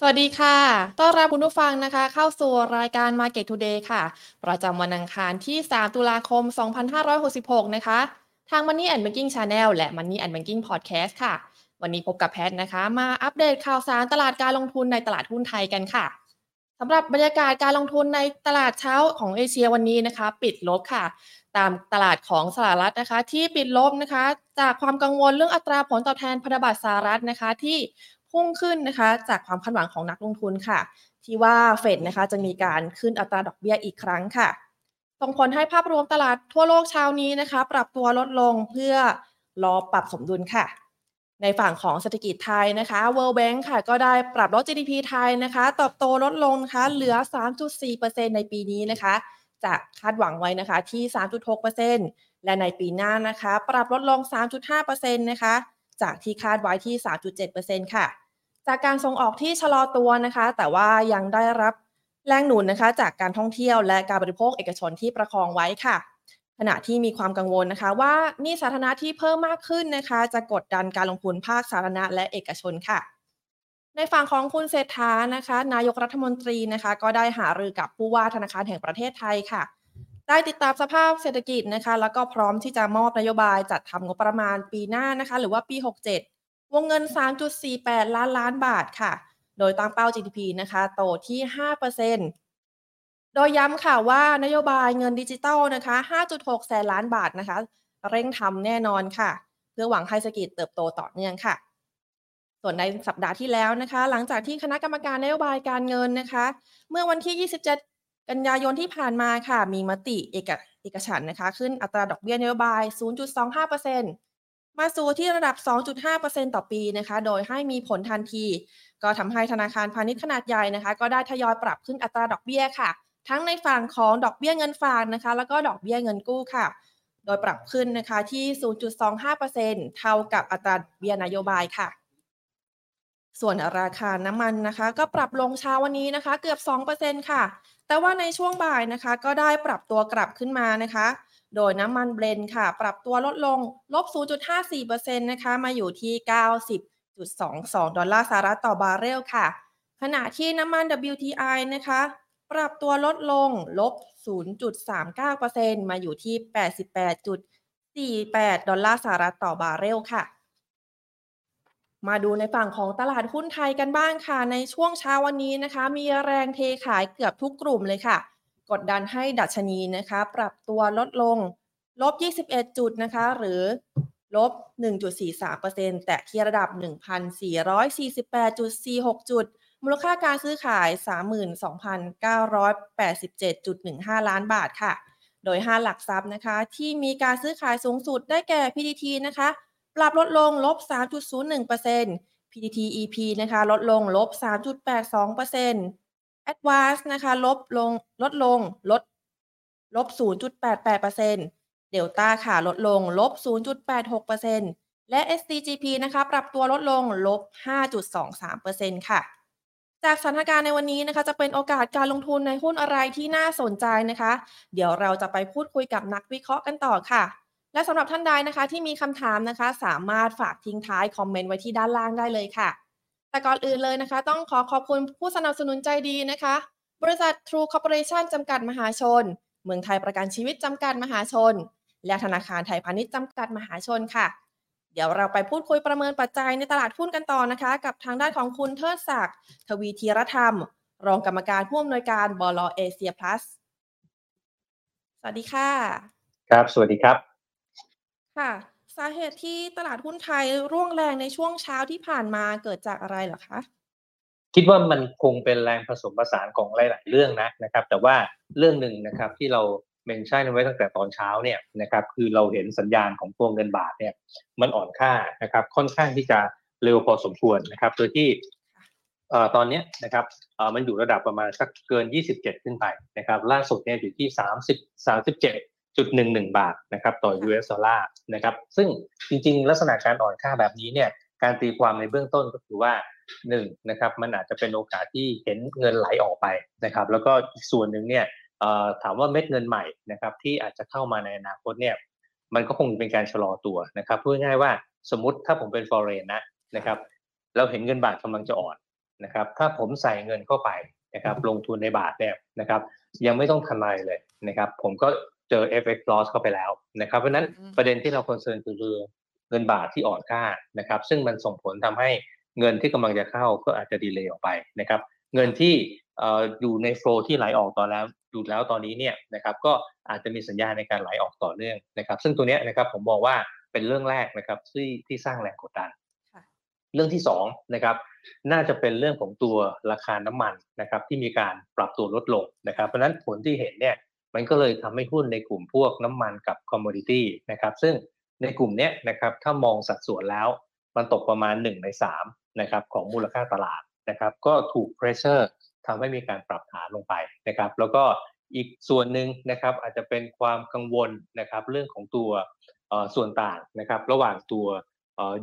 สวัสดีค่ะ ต้อนรับคุณผู้ฟังนะคะ เข้าสู่รายการ Market Today ค่ะ ประจำวันอังคารที่ 3 ตุลาคม 2566 นะคะ ทาง Money and Banking Channel และ Money and Banking Podcast ค่ะ วันนี้พบกับแพทนะคะ มาอัปเดตข่าวสารตลาดการลงทุนในตลาดหุ้นไทยกันค่ะสำหรับบรรยากาศการลงทุนในตลาดเช้าของเอเชียวันนี้นะคะ ปิดลบค่ะ ตามตลาดของสหรัฐนะคะ ที่ปิดลบนะคะ จากความกังวลเรื่องอัตราผลตอบแทนพันธบัตรสหรัฐนะคะที่ พุ่งขึ้นนะคะจากความคาดหวังของนักลงทุนค่ะ ที่ว่าเฟดนะคะจะมีการขึ้นอัตราดอกเบี้ยอีกครั้งค่ะ ส่งผลให้ภาพรวมตลาดทั่วโลกเช้านี้นะคะ ปรับตัวลดลงเพื่อรอปรับสมดุลค่ะ ในฝั่งของเศรษฐกิจไทยนะคะ World Bank ค่ะ ก็ได้ปรับลด GDP ไทยนะคะเติบโตลดลงนะคะเหลือ 3.4%ในปีนี้นะคะ จากคาดหวังไว้นะคะที่ 3.6%และในปีหน้านะคะ ปรับลดลง 3.5%นะคะจากที่คาดไว้ที่ 3.7%ค่ะ จากการส่งออกที่ชะลอตัวนะคะ แต่ว่ายังได้รับแรงหนุนนะคะ จากการท่องเที่ยวและการบริโภคเอกชนที่ประคองไว้ค่ะ ขณะที่มีความกังวลนะคะ ว่านี่สาธารณะที่เพิ่มมากขึ้นนะคะ จะกดดันการลงทุนภาคสาธารณะและเอกชนค่ะ ในฝั่งของคุณเศรษฐานะคะ นายกรัฐมนตรีนะคะ ก็ได้หารือกับผู้ว่าธนาคารแห่งประเทศไทยค่ะ ได้ติดตามสภาพเศรษฐกิจนะคะ แล้วก็พร้อมที่จะมอบนโยบายจัดทำงบประมาณปีหน้านะคะ หรือว่าปี 67 วงเงิน 3.48 ล้านล้านบาทค่ะ โดยตั้งเป้า GDP นะคะโตที่ 5%โดยย้ำค่ะว่านโยบายเงินดิจิตอลนะคะ 5.6 แสนล้านบาทนะคะ เร่งทำแน่นอนค่ะ เพื่อหวังให้เศรษฐกิจเติบโตต่อเนื่องค่ะ ส่วนในสัปดาห์ที่แล้วนะคะ หลังจากที่คณะกรรมการนโยบายการเงินนะคะ เมื่อวันที่ 27กันยายนที่ผ่านมาค่ะ มีมติเอกเอกฉันนะคะ ขึ้นอัตราดอกเบี้ยนโยบาย 0.25% มาสู่ที่ระดับ 2.5%ต่อปีนะคะ โดยให้มีผลทันที ก็ทำให้ธนาคารพาณิชย์ขนาดใหญ่นะคะ ก็ได้ทยอยปรับขึ้นอัตราดอกเบี้ยค่ะ ทั้งในฝั่งของดอกเบี้ยเงินฝากนะคะ แล้วก็ดอกเบี้ยเงินกู้ค่ะ โดยปรับขึ้นนะคะที่ 0.25%เท่ากับอัตราเบี้ยนโยบายค่ะ ส่วนราคาน้ำมันนะคะ ก็ปรับลงเช้าวันนี้นะคะ เกือบ 2%ค่ะ แต่ว่าในช่วงบ่ายนะคะ ก็ได้ปรับตัวกลับขึ้นมานะคะ โดยน้ำมันเบรนค่ะ ปรับตัวลดลงลบ 0.54%นะคะมาอยู่ที่ 90.22 ดอลลาร์สหรัฐต่อบาร์เรลค่ะ ขณะที่น้ำมัน WTI นะคะ ปรับตัวลดลงลบ 0.39%มาอยู่ที่ 88.48 ดอลลาร์สหรัฐต่อบาร์เรลค่ะมาดูในฝั่งของตลาดหุ้นไทยกันบ้างค่ะ ในช่วงเช้าวันนี้นะคะ มีแรงเทขายเกือบทุกกลุ่มเลยค่ะ กดดันให้ดัชนีนะคะ ปรับตัวลดลงลบ 21 จุดนะคะ หรือลบ 1.43%แต่ที่ระดับ 1,448.46 จุด มูลค่าการซื้อขาย 32,987.15 ล้านบาทค่ะ โดย 5 หลักทรัพย์นะคะ ที่มีการซื้อขายสูงสุดได้แก่ PTT นะคะ ปรับลดลงลบ 3.01% PTT EP นะคะ ลดลงลบ 3.82% Advance นะคะลบลงลดลงลดลบ 0.88% Delta ค่ะลดลงลบ 0.86%และ SCGP นะคะปรับตัวลดลงลบ 5.23%ค่ะ จากสถานการณ์ในวันนี้นะคะ จะเป็นโอกาสการลงทุนในหุ้นอะไรที่น่าสนใจนะคะ เดี๋ยวเราจะไปพูดคุยกับนักวิเคราะห์กันต่อค่ะ และสำหรับท่านใดนะคะที่มีคำถามนะคะ สามารถฝากทิ้งท้ายคอมเมนต์ไว้ที่ด้านล่างได้เลยค่ะ แต่ก่อนอื่นเลยนะคะ ต้องขอขอบคุณผู้สนับสนุนใจดีนะคะ บริษัท True Corporation จำกัดมหาชน เมืองไทยประกันชีวิตจำกัดมหาชน และธนาคารไทยพาณิชย์จำกัดมหาชนค่ะ เดี๋ยวเราไปพูดคุยประเมินปัจจัยในตลาดหุ้นกันต่อนะคะ กับทางด้านของคุณเทิดศักดิ์ทวีธีรธรรม รองกรรมการผู้อำนวยการบลเอเชียพลัสสวัสดีค่ะ ครับ สวัสดีครับ ค่ะ สาเหตุที่ตลาดหุ้นไทยร่วงแรงในช่วงเช้าที่ผ่านมาเกิดจากอะไรเหรอคะ คิดว่ามันคงเป็นแรงผสมผสานของหลาย ๆ เรื่องนะนะครับ แต่ว่าเรื่องหนึ่งนะครับที่เราเมนชั่นไว้ตั้งแต่ตอนเช้าเนี่ยนะครับคือเราเห็นสัญญาณของตัวเงินบาทเนี่ยมันอ่อนค่านะครับค่อนข้างที่จะเร็วพอสมควรนะครับโดยที่เอ่อตอนเนี้ยนะครับเอ่อมันอยู่ระดับประมาณสักเกิน 27 ขึ้นไปนะครับล่าสุดเนี่ยอยู่ที่ 30 37.11 บาทนะครับต่อ US ดอลลาร์นะครับซึ่งจริงๆ ลักษณะการอ่อนค่าแบบนี้เนี่ยการตีความในเบื้องต้นก็คือว่าหนึ่งนะครับมันอาจจะเป็นโอกาสที่เห็นเงินไหลออกไปนะครับแล้วก็อีกส่วนหนึ่งเนี่ยเอ่อถามว่าเม็ดเงินใหม่นะครับที่อาจจะเข้ามาในอนาคตเนี่ยมันก็คงเป็นการชะลอตัวนะครับพูดง่ายๆว่าสมมติถ้าผมเป็น foreign นะนะครับเราเห็นเงินบาทกำลังจะอ่อนนะครับถ้าผมใส่เงินเข้าไปนะครับลงทุนในบาทเนี่ยนะครับยังไม่ต้องทำอะไรเลยนะครับผมก็ เจอ FX loss เข้าไปแล้วนะครับ เพราะนั้นประเด็นที่เรา concern คือเงินบาทที่อ่อนค่านะครับ ซึ่งมันส่งผลทำให้เงินที่กำลังจะเข้าก็อาจจะ delay ออกไปนะครับ เงินที่อยู่ใน flow ที่ไหลออกตอนแล้วดูแล้วตอนนี้เนี่ยนะครับ ก็อาจจะมีสัญญาณในการไหลออกต่อเนื่องนะครับ ซึ่งตัวนี้นะครับผมบอกว่าเป็นเรื่องแรกนะครับที่ที่สร้างแรงกดดันเรื่องที่สองนะครับน่าจะเป็นเรื่องของตัวราคาน้ำมันนะครับที่มีการปรับตัวลดลงนะครับ เพราะนั้นผลที่เห็นเนี่ย มันก็เลยทำให้หุ้นในกลุ่มพวกน้ำมันกับ commodity นะครับซึ่งในกลุ่มนี้นะครับถ้ามองสัดส่วนแล้วมันตกประมาณ 1 ใน3นะครับของมูลค่าตลาดนะครับก็ถูก pressure ทำให้มีการปรับฐานลงไปนะครับแล้วก็อีกส่วนหนึ่งนะครับอาจจะเป็นความกังวลนะครับเรื่องของตัวส่วนต่างนะครับระหว่างตัว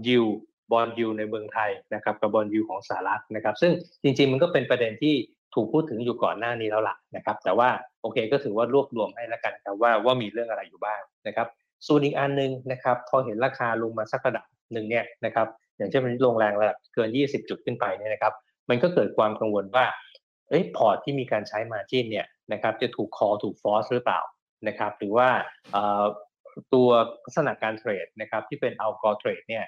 ยิวบอลยูในเมืองไทยนะครับกับบอลยูของสหรัฐนะครับซึ่งจริงๆมันก็เป็นประเด็นที่ ถูกพูดถึงอยู่ก่อนหน้านี้แล้วล่ะนะครับ แต่ว่าโอเคก็ถือว่ารวบรวมให้แล้วกันครับว่าว่ามีเรื่องอะไรอยู่บ้างนะครับ ส่วนอีกอันนึงนะครับ พอเห็นราคาลงมาสักระดับหนึ่งเนี่ยนะครับ อย่างเช่นมันลงแรงระดับเกิน 20 จุดขึ้นไปเนี่ยนะครับ มันก็เกิดความกังวลว่าเอ้ยพอร์ตที่มีการใช้มาจิ้นเนี่ยนะครับจะถูกคอถูกฟอสหรือเปล่านะครับ หรือว่าตัวลักษณะการเทรดนะครับที่เป็นอัลกอเทรดเนี่ย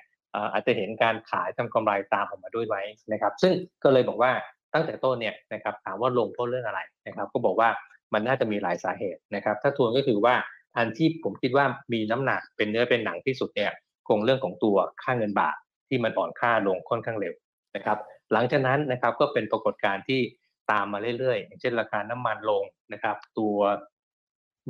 อาจจะเห็นการขายทำกำไรตามออกมาด้วยไหมนะครับ ซึ่งก็เลยบอกว่า ตั้งแต่ต้นเนี่ยนะครับถามว่าลงเพราะเรื่องอะไรนะครับก็บอกว่ามันน่าจะมีหลายสาเหตุนะครับถ้าทวนก็คือว่าอันที่ผมคิดว่ามีน้ำหนักเป็นเนื้อเป็นหนังที่สุดเนี่ยคงเรื่องของตัวค่าเงินบาทที่มันอ่อนค่าลงค่อนข้างเร็วนะครับหลังจากนั้นนะครับก็เป็นปรากฏการณ์ที่ตามมาเรื่อยๆอย่างเช่นราคาน้ำมันลงนะครับตัว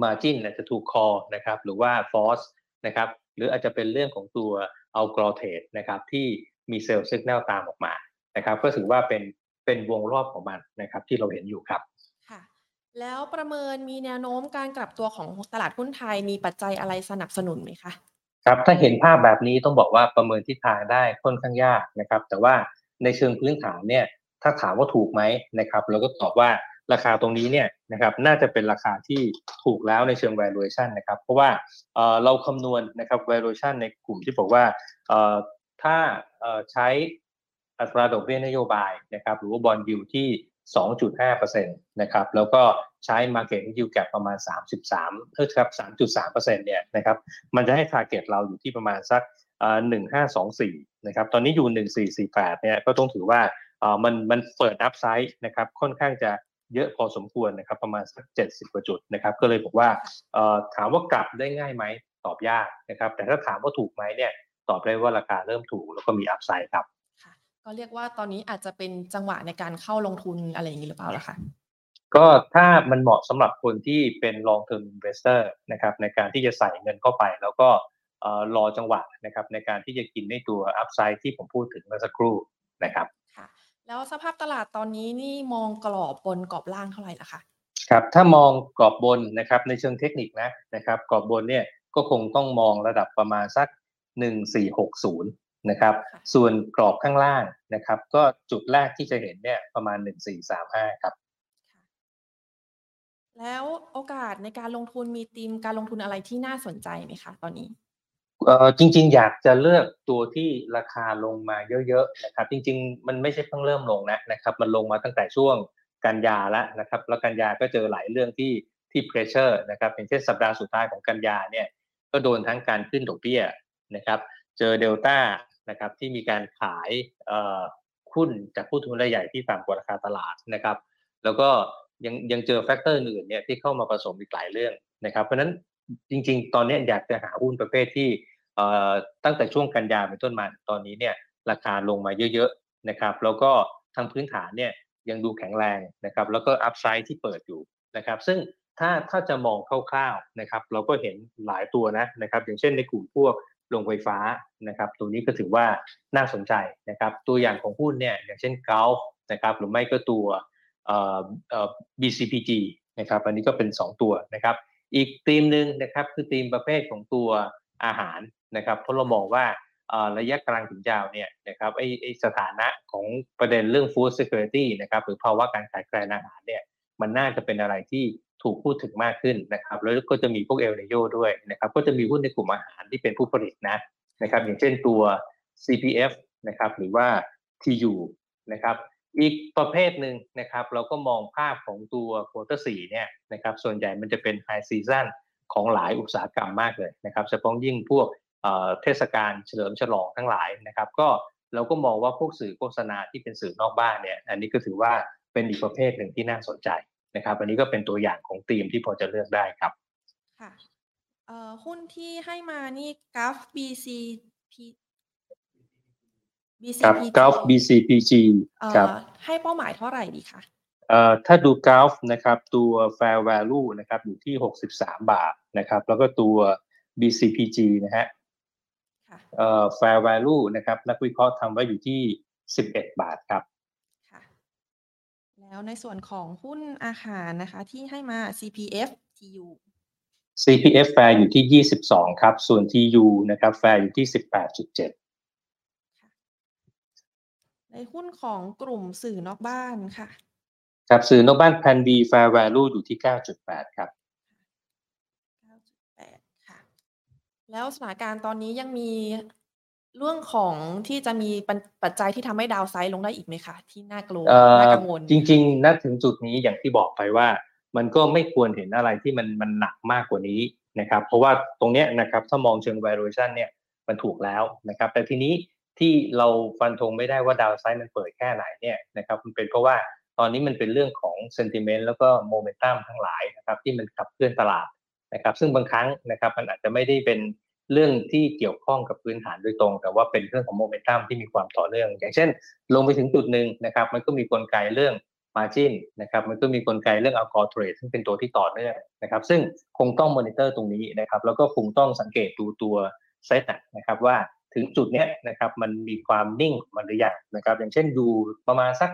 Margin จะถูก call นะครับหรือว่า Force นะครับหรืออาจจะเป็นเรื่องของตัว algo trade นะครับที่มี sell signal ตามออกมานะครับก็ถือว่าเป็น เป็นวงรอบของมันนะครับที่เราเห็นอยู่ครับค่ะแล้วประเมินมีแนวโน้มการกลับตัวของตลาดหุ้นไทยมีปัจจัยอะไรสนับสนุนไหมคะครับถ้าเห็นภาพแบบนี้ต้องบอกว่าประเมินทิศทางได้ค่อนข้างยากนะครับ แต่ว่าในเชิงพื้นฐานเนี่ยถ้าถามว่าถูกไหมนะครับ เราก็ตอบว่าราคาตรงนี้เนี่ยนะครับน่าจะเป็นราคาที่ถูกแล้วในเชิง valuation นะครับ เพราะว่าเราคำนวณนะครับ valuation ในกลุ่มที่บอกว่าถ้าใช้ อัตราดอกเบี้ยนโยบายนะครับหรือว่าบอลยูที่ 2.5%นะครับแล้วก็ใช้ market yield gap ประมาณ 33เท่ากับ3.3%เนี่ยนะครับมันจะให้ target เราอยู่ที่ประมาณสัก1524นะครับตอนนี้อยู่ 1448เนี่ยก็ต้องถือว่ามันมันเปิดอัพไซด์นะครับค่อนข้างจะเยอะพอสมควรนะครับประมาณสักเจ็ดสิบกว่าจุดนะครับก็เลยบอกว่าถามว่ากลับได้ง่ายไหมตอบยากนะครับแต่ถ้าถามว่าถูกไหมเนี่ยตอบได้ว่าราคาเริ่มถูกแล้วก็มีอัพไซด์ครับ ก็เรียกว่าตอนนี้อาจจะเป็นจังหวะในการเข้าลงทุนอะไรอย่างนี้หรือเปล่าล่ะคะก็ถ้ามันเหมาะสำหรับคนที่เป็น long term investor นะครับในการที่จะใส่เงินเข้าไป แล้วก็รอจังหวะนะครับในการที่จะกินในตัวอัพไซด์ที่ผมพูดถึงเมื่อสักครู่นะครับแล้วสภาพตลาดตอนนี้นี่มองกรอบบนกรอบล่างเท่าไหร่ล่ะคะครับถ้ามองกรอบบนนะครับในเชิงเทคนิคนะนะครับกรอบบนเนี่ยก็คงต้องมองระดับประมาณสัก 1460 นะครับ ส่วนกรอบข้างล่างนะครับ ก็จุดแรกที่จะเห็นเนี่ยประมาณ 1435 ครับ แล้วโอกาสในการลงทุนมีธีมการลงทุนอะไรที่น่าสนใจไหมคะ ตอนนี้เอ่อจริง ๆ อยากจะเลือกตัวที่ราคาลงมาเยอะๆนะครับ จริง ๆ มันไม่ใช่เพิ่งเริ่มลงนะนะครับ มันลงมาตั้งแต่ช่วงกันยาแล้วนะครับ แล้วกันยาก็เจอหลายเรื่องที่ที่ pressure นะครับอย่างเช่นสัปดาห์สุดท้ายของกันยาเนี่ยก็โดนทั้งการขึ้นดอกเบี้ยนะครับ เจอเดลต้า นะครับที่มีการขายเอ่อหุ้นจากผู้ถือรายใหญ่ที่ต่ำกว่าราคาตลาดนะครับ แล้วก็ยังยังเจอ factor อื่นเนี่ยที่เข้ามาผสมอีกหลายเรื่องนะครับเพราะนั้นจริง ๆ ตอนนี้อยากจะหาหุ้นประเภทที่ตั้งแต่ช่วงกันยาเป็นต้นมาตอนนี้เนี่ยราคาลงมาเยอะๆนะครับ แล้วก็ทางพื้นฐานเนี่ยยังดูแข็งแรงนะครับ แล้วก็ upside ที่เปิดอยู่นะครับ ซึ่งถ้าถ้าจะมองคร่าวๆนะครับ เราก็เห็นหลายตัวนะนะครับ อย่างเช่นในกลุ่มพวก โรงไฟฟ้านะครับตัวนี้ก็ถือว่าน่าสนใจนะครับตัวอย่างของหุ้นเนี่ยอย่างเช่นเก u l f นะครับหรือไม่ก็ตัว BCPG นะครับอันนี้ก็เป็น 2 ตัวนะครับอีกธีมหนึ่งนะครับคือธีมประเภทของตัวอาหารนะครับเพราะเรามองว่าระยะกลางถึงยาวเนี่ยนะครับไอ้สถานะของประเด็นเรื่อง food security นะครับหรือภาวะการขาดแคลนอาหารเนี่ยมันน่าจะเป็นอะไรที่ ถูกพูดถึงมากขึ้นนะครับแล้วก็จะมีพวกเอลเนโยด้วยนะครับก็จะมีหุ้นในกลุ่มอาหารที่เป็นผู้ผลิตนะนะครับอย่างเช่นตัว CPF นะครับหรือว่า TU นะครับอีกประเภทหนึ่งนะครับเราก็มองภาพของตัว quarter สี่เนี่ยนะครับส่วนใหญ่มันจะเป็น high season ของหลายอุตสาหกรรมมากเลยนะครับเฉพาะยิ่งพวกเทศกาลเฉลิมฉลองทั้งหลายนะครับ ก็เราก็มองว่าพวกสื่อโฆษณาที่เป็นสื่อนอกบ้านเนี่ยอันนี้ก็ถือว่าเป็นอีกประเภทหนึ่งที่น่าสนใจ นะครับอันนี้ก็เป็นตัวอย่างของธีมที่พอจะเลือกได้ครับค่ะเอ่อหุ้นที่ให้มานี่กราฟ BCP ครับ BCPG กราฟ BCPG เอ่อครับให้เป้าหมายเท่าไหร่ดีคะเอ่อถ้าดูกราฟนะครับตัว fair value นะครับอยู่ที่ 63 บาทนะครับ แล้วก็ตัว BCPG นะฮะค่ะเอ่อ fair value นะครับ นักวิเคราะห์ทำไว้อยู่ที่ 11 บาทครับค่ะ แล้วในส่วนของหุ้นอาหารนะคะ ที่ให้มา CPF TU CPF fair อยู่ที่ 22 ครับ ส่วน TU นะครับ fair อยู่ที่ 18.7 ในหุ้นของกลุ่มสื่อนอกบ้านค่ะ ครับสื่อนอกบ้าน Plan B fair value อยู่ที่ 9.8 ครับ 9.8 ค่ะ แล้วสถานการณ์ตอนนี้ยังมี เรื่องของที่จะมีปัจปัจจัยที่ทำให้ดาวไซด์ลงได้อีกไหมคะที่น่ากลัวเอ่อน่ากังวลจริงๆณถึงจุดนี้อย่างที่บอกไปว่า มันก็ไม่ควรเห็นอะไรที่มันมันหนักมากกว่านี้นะครับ เพราะว่าตรงเนี้ยนะครับถ้ามองเชิง valuation เนี่ยมันถูกแล้วนะครับ แต่ทีนี้ที่เราฟันธงไม่ได้ว่าดาวไซด์มันเปิดแค่ไหนเนี่ยนะครับมันเป็นเพราะว่าตอนนี้มันเป็นเรื่องของ sentiment แล้วก็โมเมนตัมทั้งหลายนะครับที่มันขับเคลื่อนตลาดนะครับ ซึ่งบางครั้งนะครับมันอาจจะไม่ได้เป็น เรื่องที่เกี่ยวข้องกับพื้นฐานโดยตรง แต่ว่าเป็นเรื่องของโมเมนตัมที่มีความต่อเนื่อง อย่างเช่น ลงไปถึงจุดหนึ่งนะครับมันก็มีกลไกเรื่อง margin นะครับมันก็มีกลไกเรื่อง alcohol trade ซึ่งเป็นตัวที่ต่อเนื่องนะครับซึ่งคงต้องมอนิเตอร์ตรงนี้นะครับแล้วก็คงต้องสังเกตดูตัวเซตนะครับว่าถึงจุดเนี้ยนะครับมันมีความนิ่งมันหรือยังนะครับอย่างเช่นดูประมาณสัก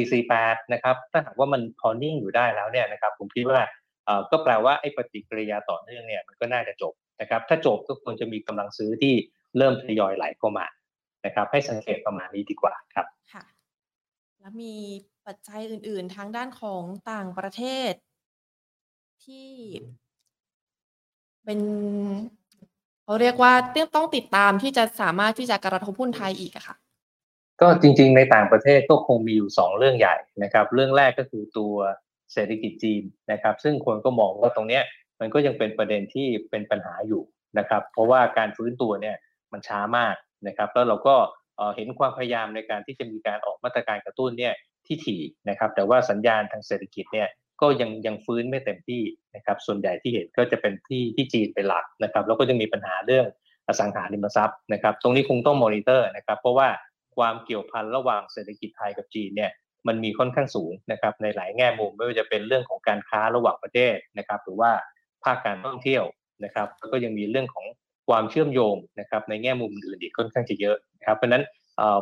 1448นะครับถ้าหากว่ามันพอนิ่งอยู่ได้แล้วเนี่ยนะครับผมคิดว่าเอ่อก็แปลว่าไอ้ปฏิกิริยาต่อเนื่องเนี่ยมันก็น่าจะจบ นะครับถ้าจบก็ควรจะมีกำลังซื้อที่เริ่มทยอยไหลเข้ามานะครับ ให้สังเกตประมาณนี้ดีกว่าครับค่ะแล้วมีปัจจัยอื่น ๆ ทางด้านของต่างประเทศ ที่เป็นเขาเรียกว่าต้องติดตามที่จะสามารถที่จะกระทบหุ้นไทยอีกอะค่ะ ก็จริง ๆ ในต่างประเทศก็คงมีอยู่2เรื่องใหญ่นะครับ เรื่องแรกก็คือตัวเศรษฐกิจจีนนะครับ ซึ่งคนก็มองว่าตรงเนี้ย มันก็ยังเป็นประเด็นที่เป็นปัญหาอยู่นะครับ เพราะว่าการฟื้นตัวเนี่ยมันช้ามากนะครับ แล้วเราก็เห็นความพยายามในการที่จะมีการออกมาตรการกระตุ้นเนี่ยที่ถี่นะครับ แต่ว่าสัญญาณทางเศรษฐกิจเนี่ยก็ยังยังฟื้นไม่เต็มที่นะครับ ส่วนใหญ่ที่เห็นก็จะเป็นที่ที่จีนเป็นหลักนะครับ แล้วก็จะมีปัญหาเรื่องอสังหาริมทรัพย์นะครับ ตรงนี้คงต้องมอนิเตอร์นะครับ เพราะว่าความเกี่ยวพันระหว่างเศรษฐกิจไทยกับจีนเนี่ยมันมีค่อนข้างสูงนะครับในหลายแง่มุมไม่ว่าจะเป็นเรื่องของการค้าระหว่างประเทศนะครับ หรือว่า ภาคการท่องเที่ยวนะครับ แล้วก็ยังมีเรื่องของความเชื่อมโยงนะครับในแง่มุมอื่นอีกค่อนข้างจะเยอะนะครับเพราะนั้น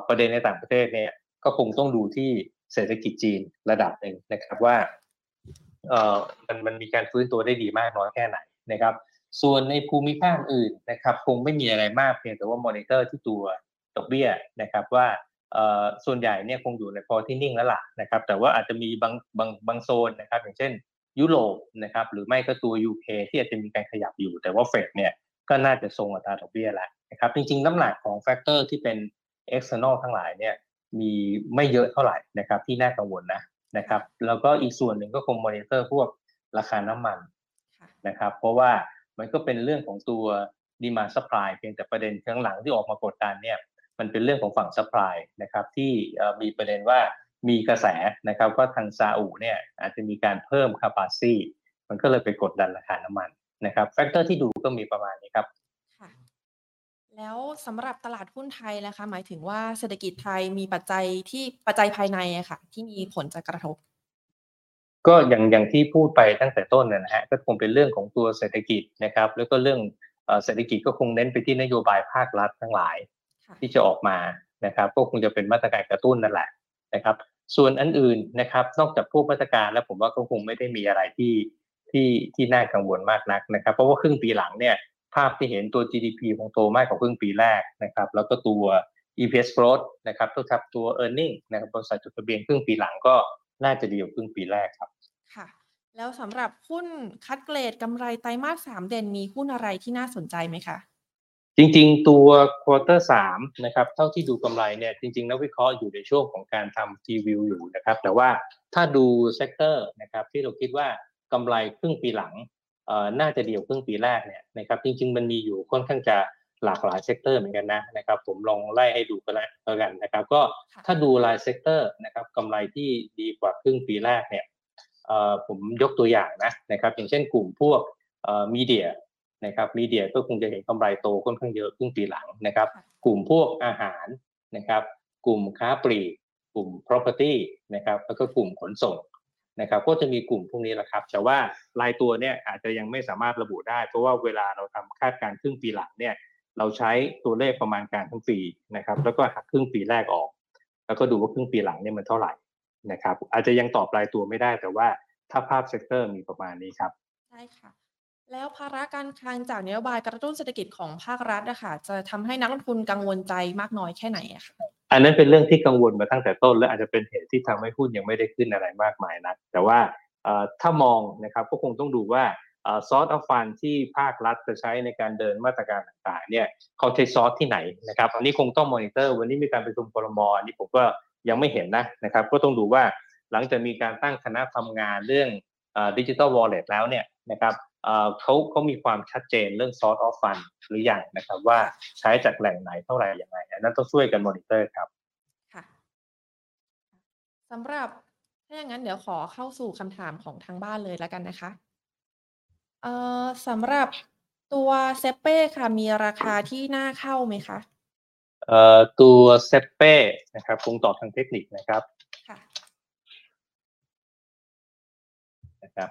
ประเด็นในต่างประเทศเนี่ยก็คงต้องดูที่เศรษฐกิจจีนระดับหนึ่งนะครับว่าเอ่อมันมันมีการฟื้นตัวได้ดีมากน้อยแค่ไหนนะครับ ส่วนในภูมิภาคอื่นนะครับ คงไม่มีอะไรมากเพียงแต่ว่ามอนิเตอร์ที่ตัวดอกเบี้ยนะครับว่าเอ่อส่วนใหญ่เนี่ยคงอยู่ในพอที่นิ่งแล้วล่ะนะครับ แต่ว่าอาจจะมีบางบางบางโซนนะครับ อย่างเช่น ยุโรปนะครับหรือไม่ก็ตัว UK ที่อาจจะมีการขยับอยู่ แต่ว่าเฟดเนี่ยก็น่าจะทรงอัตราดอกเบี้ยแล้วนะครับจริงๆน้ำหนักของ factor ที่เป็น external ทั้งหลายเนี่ยมีไม่เยอะเท่าไหร่นะครับที่น่ากังวลนะนะครับแล้วก็อีกส่วนหนึ่งก็คงมอนิเตอร์พวกราคาน้ำมันนะครับเพราะว่ามันก็เป็นเรื่องของตัว demand supply เพียงแต่ประเด็นข้างหลังที่ออกมากดดันเนี่ยมันเป็นเรื่องของฝั่ง supply นะครับที่มีประเด็นว่า มีกระแสนะครับว่าทางซาอุเนี่ยอาจจะมีการเพิ่ม capacity มันก็เลยไปกดดันราคาน้ำมันนะครับ factor ที่ดูก็มีประมาณนี้ครับค่ะแล้วสำหรับตลาดหุ้นไทยนะคะ หมายถึงว่าเศรษฐกิจไทยมีปัจจัยที่ปัจจัยภายในอะค่ะ ที่มีผลจะกระทบ ก็อย่างอย่างที่พูดไปตั้งแต่ต้นนะฮะก็คงเป็นเรื่องของตัวเศรษฐกิจนะครับ แล้วก็เรื่องเศรษฐกิจก็คงเน้นไปที่นโยบายภาครัฐทั้งหลาย ที่จะออกมานะครับ ก็คงจะเป็นมาตรการกระตุ้นนั่นแหละ นะครับ ส่วนอันอื่นนะครับ นอกจากพวกมาตรการแล้วผมว่าก็คงไม่ได้มีอะไรที่ที่ที่น่ากังวลมากนักนะครับ เพราะว่าครึ่งปีหลังเนี่ยภาพที่เห็นตัว GDP คงโตมากกว่าครึ่งปีแรกนะครับ แล้วก็ตัว EPS growth นะครับตัวทับตัว earning นะครับบริษัทจดทะเบียนครึ่งปีหลังก็น่าจะดีกว่าครึ่งปีแรกครับค่ะ แล้วสำหรับหุ้นคัดเกรดกำไรไตรมาสสามเด่นมีหุ้นอะไรที่น่าสนใจไหมคะ จริงๆ ตัว quarter สามนะครับเท่าที่ดูกำไรเนี่ยจริงๆ นักวิเคราะห์อยู่ในช่วงของการทำทีวิวอยู่นะครับแต่ว่าถ้าดู sector นะครับที่เราคิดว่ากำไรครึ่งปีหลังเอ่อน่าจะดีกว่าครึ่งปีแรกเนี่ยนะครับจริงๆ มันมีอยู่ค่อนข้างจะหลากหลาย sector เหมือนกันนะนะครับผมลองไล่ให้ดูกันแล้วกันนะครับก็ถ้าดูราย sector นะครับกำไรที่ดีกว่าครึ่งปีแรกเนี่ยเอ่อผมยกตัวอย่างนะนะครับอย่างเช่นกลุ่มพวกเอ่อ media นะครับ media ก็คงจะเห็นกำไรโตค่อนข้างเยอะครึ่งปีหลังนะครับ กลุ่มพวกอาหารนะครับ กลุ่มค้าปลีกกลุ่ม property นะครับแล้วก็กลุ่มขนส่งนะครับก็จะมีกลุ่มพวกนี้แหละครับแต่ว่ารายตัวเนี่ยอาจจะยังไม่สามารถระบุได้ เพราะว่าเวลาเราทำคาดการณ์ครึ่งปีหลังเนี่ยเราใช้ตัวเลขประมาณการทั้งปีนะครับ แล้วก็หักครึ่งปีแรกออก แล้วก็ดูว่าครึ่งปีหลังเนี่ยมันเท่าไหร่นะครับ อาจจะยังตอบรายตัวไม่ได้แต่ว่าถ้าภาพ sector มีประมาณนี้ครับใช่ค่ะ แล้วภาระการคลังจากนโยบายกระตุ้นเศรษฐกิจของภาครัฐอะค่ะจะทำให้นักลงทุนกังวลใจมากน้อยแค่ไหนอะค่ะอันนั้นเป็นเรื่องที่กังวลมาตั้งแต่ต้น และอาจจะเป็นเหตุที่ทำให้หุ้นยังไม่ได้ขึ้นอะไรมากมายนักแต่ว่าถ้ามองนะครับก็คงต้องดูว่าsource of fund ที่ภาครัฐจะใช้ในการเดินมาตรการต่างๆเนี่ยเขาใช้ซอสที่ไหนนะครับอันนี้คงต้องมอนิเตอร์ วันนี้มีการประชุมครมอันนี้ผมก็ยังไม่เห็นนะนะครับ ก็ต้องดูว่าหลังจากมีการตั้งคณะทำงานเรื่องดิจิทัลวอลเล็ตแล้วเนี่ยนะครับ เขาเขามีความชัดเจนเรื่อง source of fund หรือยังนะครับ ว่าใช้จากแหล่งไหนเท่าไหร่ยังไงอันนั้นต้องช่วยกันมอนิเตอร์ครับค่ะสำหรับถ้าอย่างนั้นเดี๋ยวขอเข้าสู่คำถามของทางบ้านเลยแล้วกันนะคะเอ่อสำหรับตัวเซเป้ค่ะ มีราคาที่น่าเข้าไหมคะเอ่อตัวเซเป้นะครับคงตอบทางเทคนิคนะครับค่ะนะครับ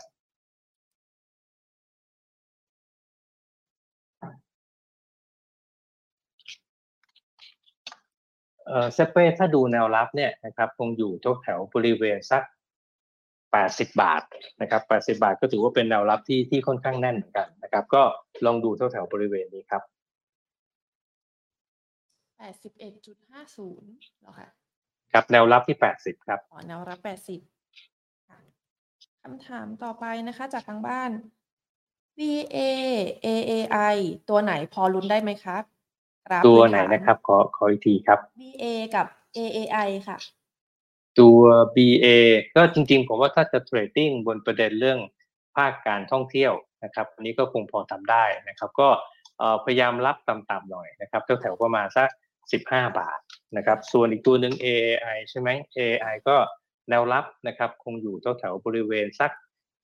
เอ่อเซเป้ถ้าดูแนวรับเนี่ยนะครับคงอยู่แถวแถวบริเวณสัก 80 บาทนะครับ80 บาทก็ถือว่าเป็นแนวรับที่ที่ค่อนข้างแน่นเหมือนกันนะครับ ก็ลองดูแถวแถวบริเวณนี้ครับแปดสิบเอ็ดจุดห้าศูนย์เหรอคะครับแนวรับที่ 80 ครับอ๋อแนวรับแปดสิบค่ะคำถามต่อไปนะคะ จากทางบ้าน VA AAI ตัวไหนพอลุ้นได้ไหมครับกราฟ ตัวพื้ไหนฐานะครับ ขอขออีกทีครับ VA กับ AAI ค่ะ ตัว BA ก็จริงๆ ผมว่าถ้าจะเทรดดิ้งบนประเด็นเรื่องภาคการท่องเที่ยวนะครับอันนี้ก็คงพอทำได้นะครับ ก็เอ่อพยายามรับต่ำๆหน่อยนะครับแถวๆประมาณสัก 15 บาทนะครับ ส่วนอีกตัวหนึ่ง AAI ใช่ไหม AAI ก็แนวรับนะครับ คงอยู่แถวๆบริเวณสัก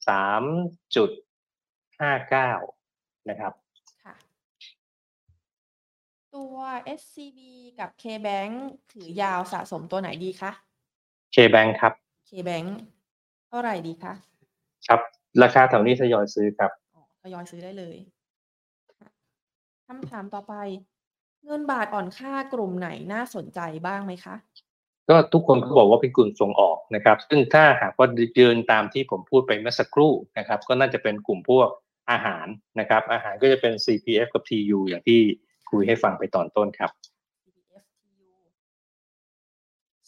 3.59 นะครับค่ะ ตัว SCB กับ KBank ถือยาวสะสมตัวไหนดีคะ KBank ครับ KBank เท่าไหร่ดีคะ ครับ ราคาแถวนี้ทยอยซื้อครับอ๋อทยอยซื้อได้เลยค่ะคำถามต่อไป เงินบาทอ่อนค่ากลุ่มไหนน่าสนใจบ้างไหมคะ ก็ทุกคนก็บอกว่าเป็นกลุ่มส่งออกนะครับ ซึ่งถ้าหากว่ายืนตามที่ผมพูดไปเมื่อสักครู่นะครับ ก็น่าจะเป็นกลุ่มพวกอาหารนะครับ อาหารก็จะเป็น CPF กับ TU อย่างที่ คุยให้ฟังไปตอนต้นครับ CPFTU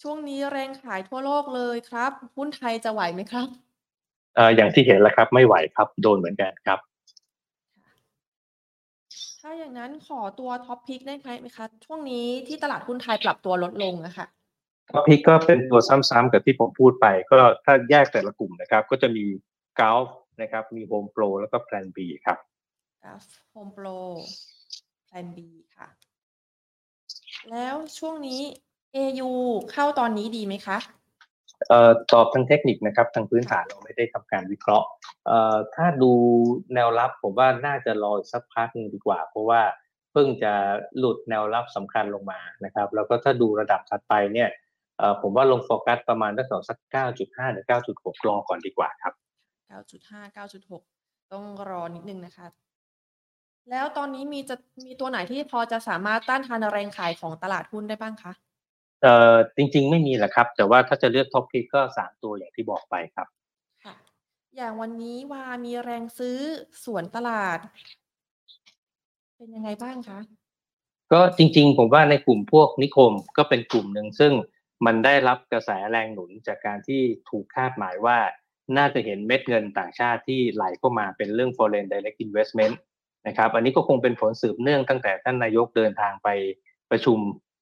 ช่วงนี้แรงขายทั่วโลกเลยครับ หุ้นไทยจะไหวไหมครับเอ่ออย่างที่เห็นแล้วครับ ไม่ไหวครับโดนเหมือนกันครับ ถ้าอย่างนั้นขอตัวท็อปพิกได้ไหมคะ ช่วงนี้ที่ตลาดหุ้นไทยปรับตัวลดลงอะค่ะก็พิกก็เป็นตัวซ้ำๆกับที่ผมพูดไป ก็ถ้าแยกแต่ละกลุ่มนะครับ ก็จะมีก l f นะครับ มี Home Pro แล้วก็ Plan B ครับกับ Home Pro Plan B ค่ะ แล้วช่วงนี้ AU เข้าตอนนี้ดีไหมคะเอ่อตอบทางเทคนิคนะครับทางพื้นฐานเราไม่ได้ทำการวิเคราะห์เอ่อถ้าดูแนวรับผมว่าน่าจะรออีกสักพักหนึงดีกว่า เพราะว่าเพิ่งจะหลุดแนวรับสำคัญลงมานะครับ แล้วก็ถ้าดูระดับถัดไปเนี่ยเอ่อผมว่าลงโฟกัสประมาณตั้งแต่สัก 9.5หรือ9.6รอก่อนดีกว่าครับ 9.5 9.6 ต้องรอนิดนึงนะคะ แล้วตอนนี้มีจะมีตัวไหนที่พอจะสามารถต้านทานแรงขายของตลาดหุ้นได้บ้างคะเอ่อจริง ๆ ไม่มีแหละครับ แต่ว่าถ้าจะเลือกท็อปพิกก็3ตัวอย่างที่บอกไปครับค่ะอย่างวันนี้วามีแรงซื้อสวนตลาด เป็นยังไงบ้างคะก็จริง ๆ ผมว่าในกลุ่มพวกนิคมก็เป็นกลุ่มหนึ่งซึ่งมันได้รับกระแสแรงหนุนจากการที่ถูกคาดหมายว่า น่าจะเห็นเม็ดเงินต่างชาติที่ไหลเข้ามาเป็นเรื่อง foreign direct investment นะครับ อันนี้ก็คงเป็นผลสืบเนื่องตั้งแต่ท่านนายกเดินทางไปประชุม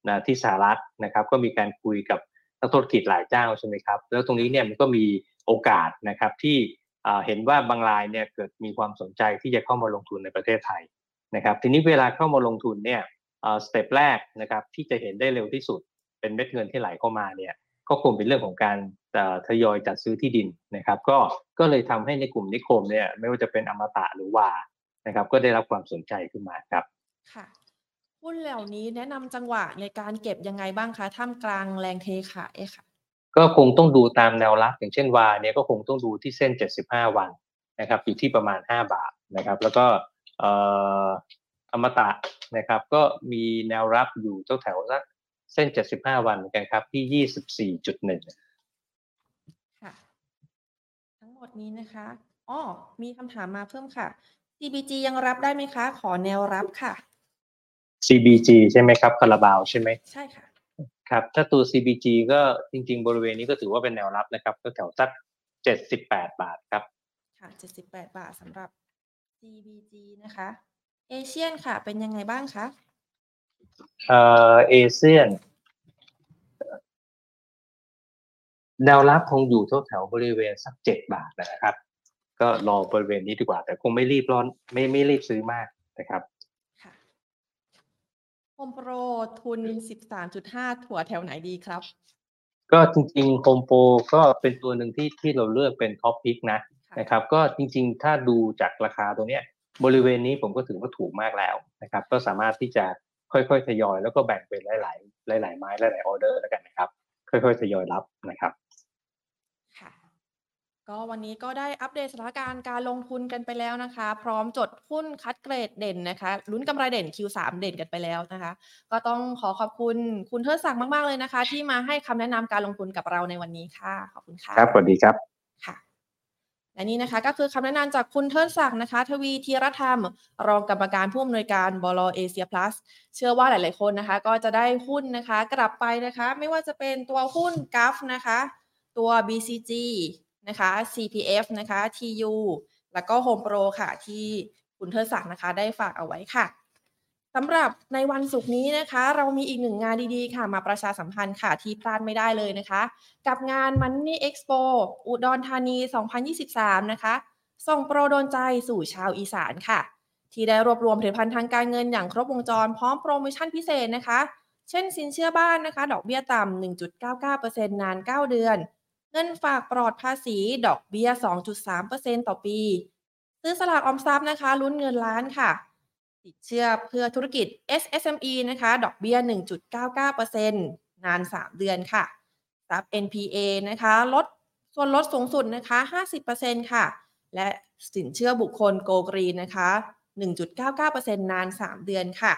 นะที่สหรัฐนะครับ ก็มีการคุยกับนักธุรกิจหลายเจ้าใช่ไหมครับ แล้วตรงนี้เนี่ยมันก็มีโอกาสนะครับที่เห็นว่าบางรายเนี่ยเกิดมีความสนใจที่จะเข้ามาลงทุนในประเทศไทยนะครับ ทีนี้เวลาเข้ามาลงทุนเนี่ยสเต็ปแรกนะครับที่จะเห็นได้เร็วที่สุด เป็นเม็ดเงินที่ไหลเข้ามาเนี่ยก็คงเป็นเรื่องของการทยอยจัดซื้อที่ดินนะครับ ก็ก็เลยทำให้ในกลุ่มนิคมเนี่ยไม่ว่าจะเป็นอมตะหรือว่า นะครับ ก็ได้รับความสนใจขึ้นมาครับค่ะหุ้นเหล่านี้แนะนำจังหวะในการเก็บยังไงบ้างคะท่ามกลางแรงเทขายค่ะ ก็คงต้องดูตามแนวรับอย่างเช่นวาเนี่ยก็คงต้องดูที่เส้น 75 วันนะครับ อยู่ที่ประมาณ 5 บาทนะครับ แล้วก็เอ่ออมตะนะครับ ก็มีแนวรับอยู่แถวแถวสักเส้น 75 วันเหมือนกันครับ ที่ 24.1ค่ะ ทั้งหมดนี้นะคะอ๋อมีคำถามมาเพิ่มค่ะ CBG ยังรับได้ไหมคะ ขอแนวรับค่ะ CBG ใช่ไหมครับคาราบาวใช่ไหมใช่ค่ะ ครับถ้าตัว CBG ก็จริง ๆ บริเวณนี้ก็ถือว่าเป็นแนวรับนะครับ ก็แถวสัก78บาทครับ ค่ะ78บาทสำหรับ CBG นะคะ เอเชียนค่ะ เป็นยังไงบ้างคะเอ่อเอเชียนแนวรับคงอยู่แถวๆบริเวณสักเจ็ดบาทนะครับ ก็รอบริเวณนี้ดีกว่า แต่คงไม่รีบร้อน ไม่ไม่รีบซื้อมากนะครับค่ะโฮมโปรทุน 13.5 ถัวแถวไหนดีครับ ก็จริงๆโฮมโปรก็เป็นตัวหนึ่งที่ที่เราเลือกเป็น top pick นะนะครับ ก็จริงๆ ถ้าดูจากราคาตัวเนี้ยบริเวณนี้ผมก็ถือว่าถูกมากแล้วนะครับ ก็สามารถที่จะค่อยๆทยอยแล้วก็แบ่งเป็นหลาย ๆ หลาย ๆ ไม้หลายๆออเดอร์แล้วกันนะครับ ค่อยๆทยอยรับนะครับค่ะ ก็วันนี้ก็ได้อัปเดตสถานการณ์การลงทุนกันไปแล้วนะคะ พร้อมจดหุ้นคัดเกรดเด่นนะคะลุ้นกำไรเด่น Q3 เด่นกันไปแล้วนะคะ ก็ต้องขอขอบคุณคุณเทิดศักดิ์มากๆเลยนะคะ ที่มาให้คำแนะนำการลงทุนกับเราในวันนี้ค่ะ ขอบคุณค่ะครับสวัสดีครับค่ะและนี่นะคะก็คือคำแนะนำจากคุณเทิดศักดิ์นะคะ ทวีธีรธรรม รองกรรมการผู้อำนวยการบลเอเชียพลัสเชื่อว่าหลาย ๆคนนะคะ ก็จะได้หุ้นนะคะ กลับไปนะคะ ไม่ว่าจะเป็นตัวหุ้นกัฟนะคะ ตัว BCG นะคะ CPF นะคะ TU แล้วก็ Home Pro ค่ะ ที่คุณเทิดศักดิ์นะคะ ได้ฝากเอาไว้ค่ะสำหรับในวันศุกร์นี้นะคะ เรามีอีกหนึ่งงานดีๆ ค่ะมาประชาสัมพันธ์ค่ะที่พลาดไม่ได้เลยนะคะ กับงาน Money Expo อุดรธานี 2023 นะคะ ส่งโปรโดนใจสู่ชาวอีสานค่ะ ที่ได้รวบรวมผลิตภัณฑ์ทางการเงินอย่างครบวงจรพร้อมโปรโมชั่นพิเศษนะคะ เช่นสินเชื่อบ้านนะคะ ดอกเบี้ยต่ำ 1.99%นาน 9 เดือน เงินฝากปลอดภาษี ดอกเบี้ย 2.3%ต่อปี ซื้อสลากออมทรัพย์นะคะ ลุ้นเงินล้านค่ะสินเชื่อเพื่อธุรกิจ SSME นะคะ ดอกเบี้ย 1.99%นาน 3 เดือนค่ะทรัพย์ NPA นะคะ ลดส่วนลดสูงสุดนะคะ 50%ค่ะ และสินเชื่อบุคคลโกกรีนนะคะ 1.99%นาน 3 เดือนค่ะ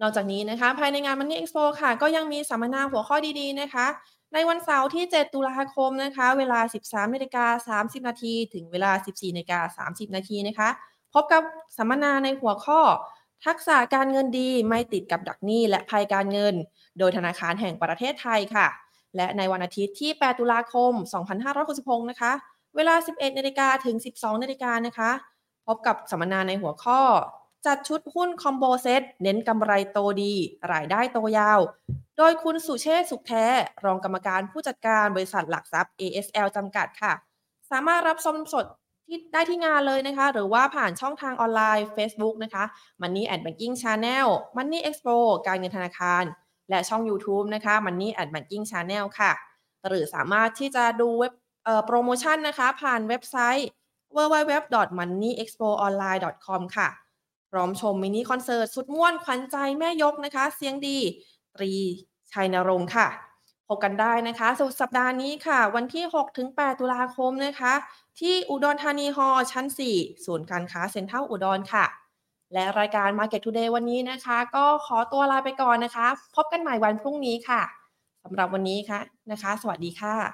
นอกจากนี้นะคะ ภายในงาน Money Expo ค่ะ ก็ยังมีสัมมนาหัวข้อดีๆนะคะ ในวันเสาร์ที่ 7 ตุลาคมนะคะ เวลา 13นาฬิกา30 นาที ถึงเวลา 14นาฬิกา30 นาทีนะคะ พบกับสัมมนาในหัวข้อ ทักษะการเงินดีไม่ติดกับดักหนี้และภัยการเงิน โดยธนาคารแห่งประเทศไทยค่ะ และในวันอาทิตย์ที่ 8 ตุลาคม 2566นะคะ เวลา 11นาฬิกาถึง 12นาฬิกานะคะ พบกับสัมมนาในหัวข้อ จัดชุดหุ้นคอมโบเซตเน้นกำไรโตดี รายได้โตยาว โดยคุณสุเชษสุขแท้ รองกรรมการผู้จัดการบริษัทหลักทรัพย์ ASL จำกัดค่ะ สามารถรับชมสดที่ได้ที่งานเลยนะคะ หรือว่าผ่านช่องทางออนไลน์ Facebook นะคะ Money and Banking Channel Money Expo การเงินธนาคาร และช่อง YouTube นะคะ Money and Banking Channel ค่ะ หรือสามารถที่จะดูเว็บโปรโมชั่นนะคะ ผ่านเว็บไซต์ www.moneyexpoonline.com ค่ะ พร้อมชมมินิคอนเสิร์ตสุดม่วนขวัญใจแม่ยกนะคะ เสียงดี ตรีชัยนรงค์ค่ะพบกันได้นะคะสุดสัปดาห์นี้ค่ะ วันที่ 6-8 ตุลาคมนะคะ ที่อุดรธานีฮอชั้น 4 ศูนย์การค้าเซ็นทรัลอุดรค่ะ และรายการ Market Today วันนี้นะคะ ก็ขอตัวลาไปก่อนนะคะ พบกันใหม่วันพรุ่งนี้ค่ะสำหรับวันนี้ค่ะนะคะ สวัสดีค่ะ